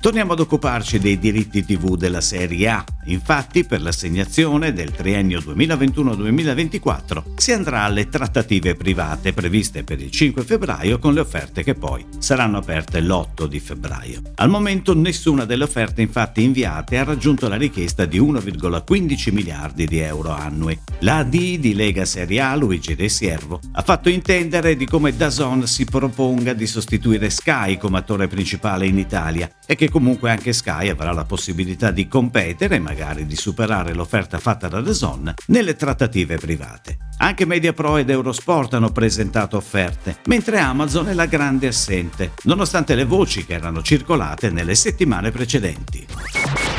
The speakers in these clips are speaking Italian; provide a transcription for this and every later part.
Torniamo ad occuparci dei diritti TV della Serie A. Infatti, per l'assegnazione del triennio 2021-2024 si andrà alle trattative private previste per il 5 febbraio con le offerte che poi saranno aperte l'8 di febbraio. Al momento nessuna delle offerte infatti inviate ha raggiunto la richiesta di 1,15 miliardi di euro annui. La AD di Lega Serie A, Luigi De Siervo, ha fatto intendere di come Dazon si proponga di sostituire Sky come attore principale in Italia e che comunque anche Sky avrà la possibilità di competere e magari di superare l'offerta fatta da Dazon nelle trattative private. Anche MediaPro ed Eurosport hanno presentato offerte, mentre Amazon è la grande assente, nonostante le voci che erano circolate nelle settimane precedenti.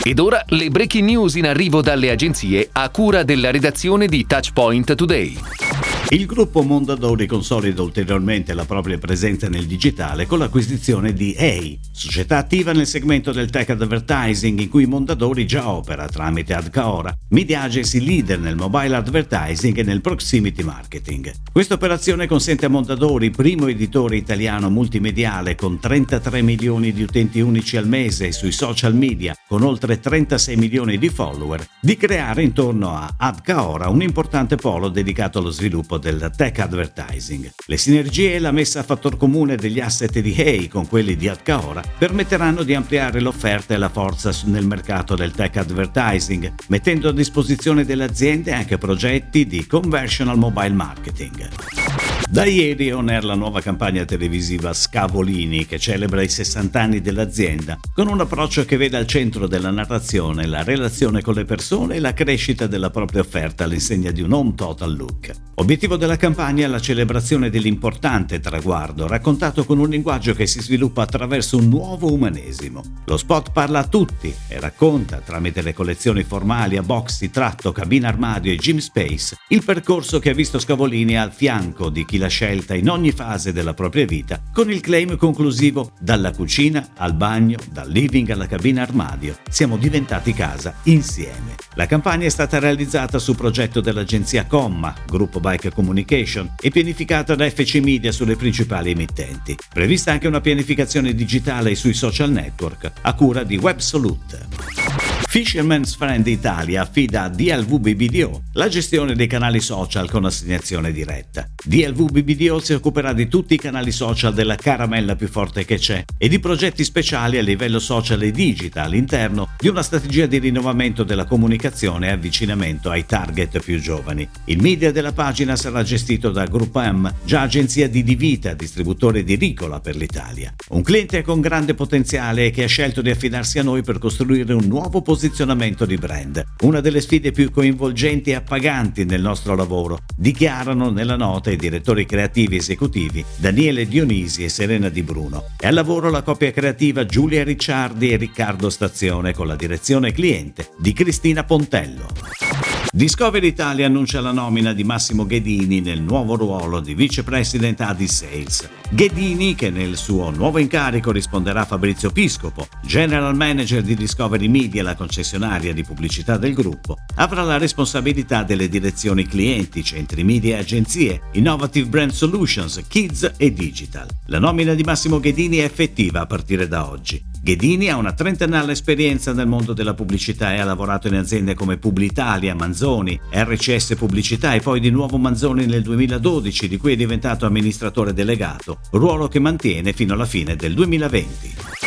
Ed ora le breaking news in arrivo dalle agenzie a cura della redazione di Touchpoint Today. Il gruppo Mondadori consolida ulteriormente la propria presenza nel digitale con l'acquisizione di EI, società attiva nel segmento del tech advertising in cui Mondadori già opera tramite Adcaora, media agency leader nel mobile advertising e nel proximity marketing. Questa operazione consente a Mondadori, primo editore italiano multimediale con 33 milioni di utenti unici al mese sui social media con oltre 36 milioni di follower, di creare intorno a Adcaora un importante polo dedicato allo sviluppo del tech advertising. Le sinergie e la messa a fattor comune degli asset di Hey con quelli di Adcaora permetteranno di ampliare l'offerta e la forza nel mercato del tech advertising, mettendo a disposizione delle aziende anche progetti di conversional mobile marketing. Da ieri on air la nuova campagna televisiva Scavolini che celebra i 60 anni dell'azienda con un approccio che vede al centro della narrazione la relazione con le persone e la crescita della propria offerta all'insegna di un home total look. Obiettivo della campagna è la celebrazione dell'importante traguardo raccontato con un linguaggio che si sviluppa attraverso un nuovo umanesimo. Lo spot parla a tutti e racconta tramite le collezioni formali a boxy, tratto, cabina armadio e gym space il percorso che ha visto Scavolini al fianco di chi l'ha scelta in ogni fase della propria vita, con il claim conclusivo dalla cucina al bagno, dal living alla cabina armadio. Siamo diventati casa insieme. La campagna è stata realizzata su progetto dell'agenzia Comma, gruppo Bike Communication, e pianificata da FC Media sulle principali emittenti. Prevista anche una pianificazione digitale sui social network a cura di WebSolute. Fisherman's Friend Italia affida a DLV BBDO la gestione dei canali social con assegnazione diretta. DLV BBDO si occuperà di tutti i canali social della caramella più forte che c'è e di progetti speciali a livello social e digital all'interno di una strategia di rinnovamento della comunicazione e avvicinamento ai target più giovani. Il media della pagina sarà gestito da Group M, già agenzia di Divita, distributore di Ricola per l'Italia. Un cliente con grande potenziale che ha scelto di affidarsi a noi per costruire un nuovo posizionamento posizionamento di brand, una delle sfide più coinvolgenti e appaganti nel nostro lavoro, dichiarano nella nota i direttori creativi esecutivi Daniele Dionisi e Serena Di Bruno. E al lavoro la coppia creativa Giulia Ricciardi e Riccardo Stazione con la direzione cliente di Cristina Pontello. Discovery Italia annuncia la nomina di Massimo Ghedini nel nuovo ruolo di vicepresident Adi Sales. Ghedini, che nel suo nuovo incarico risponderà a Fabrizio Piscopo, general manager di Discovery Media, la concessionaria di pubblicità del gruppo, avrà la responsabilità delle direzioni clienti, centri media e agenzie, Innovative Brand Solutions, Kids e Digital. La nomina di Massimo Ghedini è effettiva a partire da oggi. Ghedini ha una trentennale esperienza nel mondo della pubblicità e ha lavorato in aziende come Publitalia, Manzoni, RCS Pubblicità e poi di nuovo Manzoni nel 2012, di cui è diventato amministratore delegato, ruolo che mantiene fino alla fine del 2020.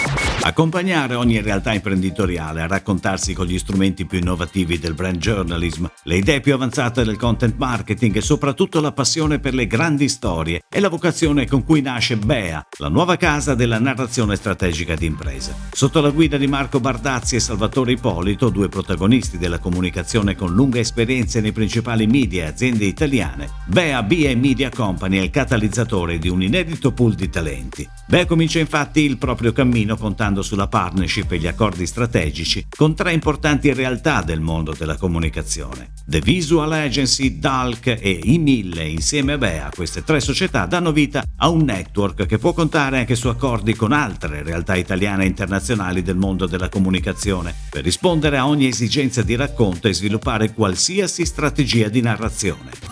Accompagnare ogni realtà imprenditoriale a raccontarsi con gli strumenti più innovativi del brand journalism, le idee più avanzate del content marketing e soprattutto la passione per le grandi storie e la vocazione con cui nasce Bea, la nuova casa della narrazione strategica di impresa. Sotto la guida di Marco Bardazzi e Salvatore Ippolito, due protagonisti della comunicazione con lunga esperienza nei principali media e aziende italiane, Bea BA Media Company è il catalizzatore di un inedito pool di talenti. Bea comincia infatti il proprio cammino contando lavorando sulla partnership e gli accordi strategici con tre importanti realtà del mondo della comunicazione. The Visual Agency, Dalk e I1000 insieme a Bea, queste tre società danno vita a un network che può contare anche su accordi con altre realtà italiane e internazionali del mondo della comunicazione per rispondere a ogni esigenza di racconto e sviluppare qualsiasi strategia di narrazione.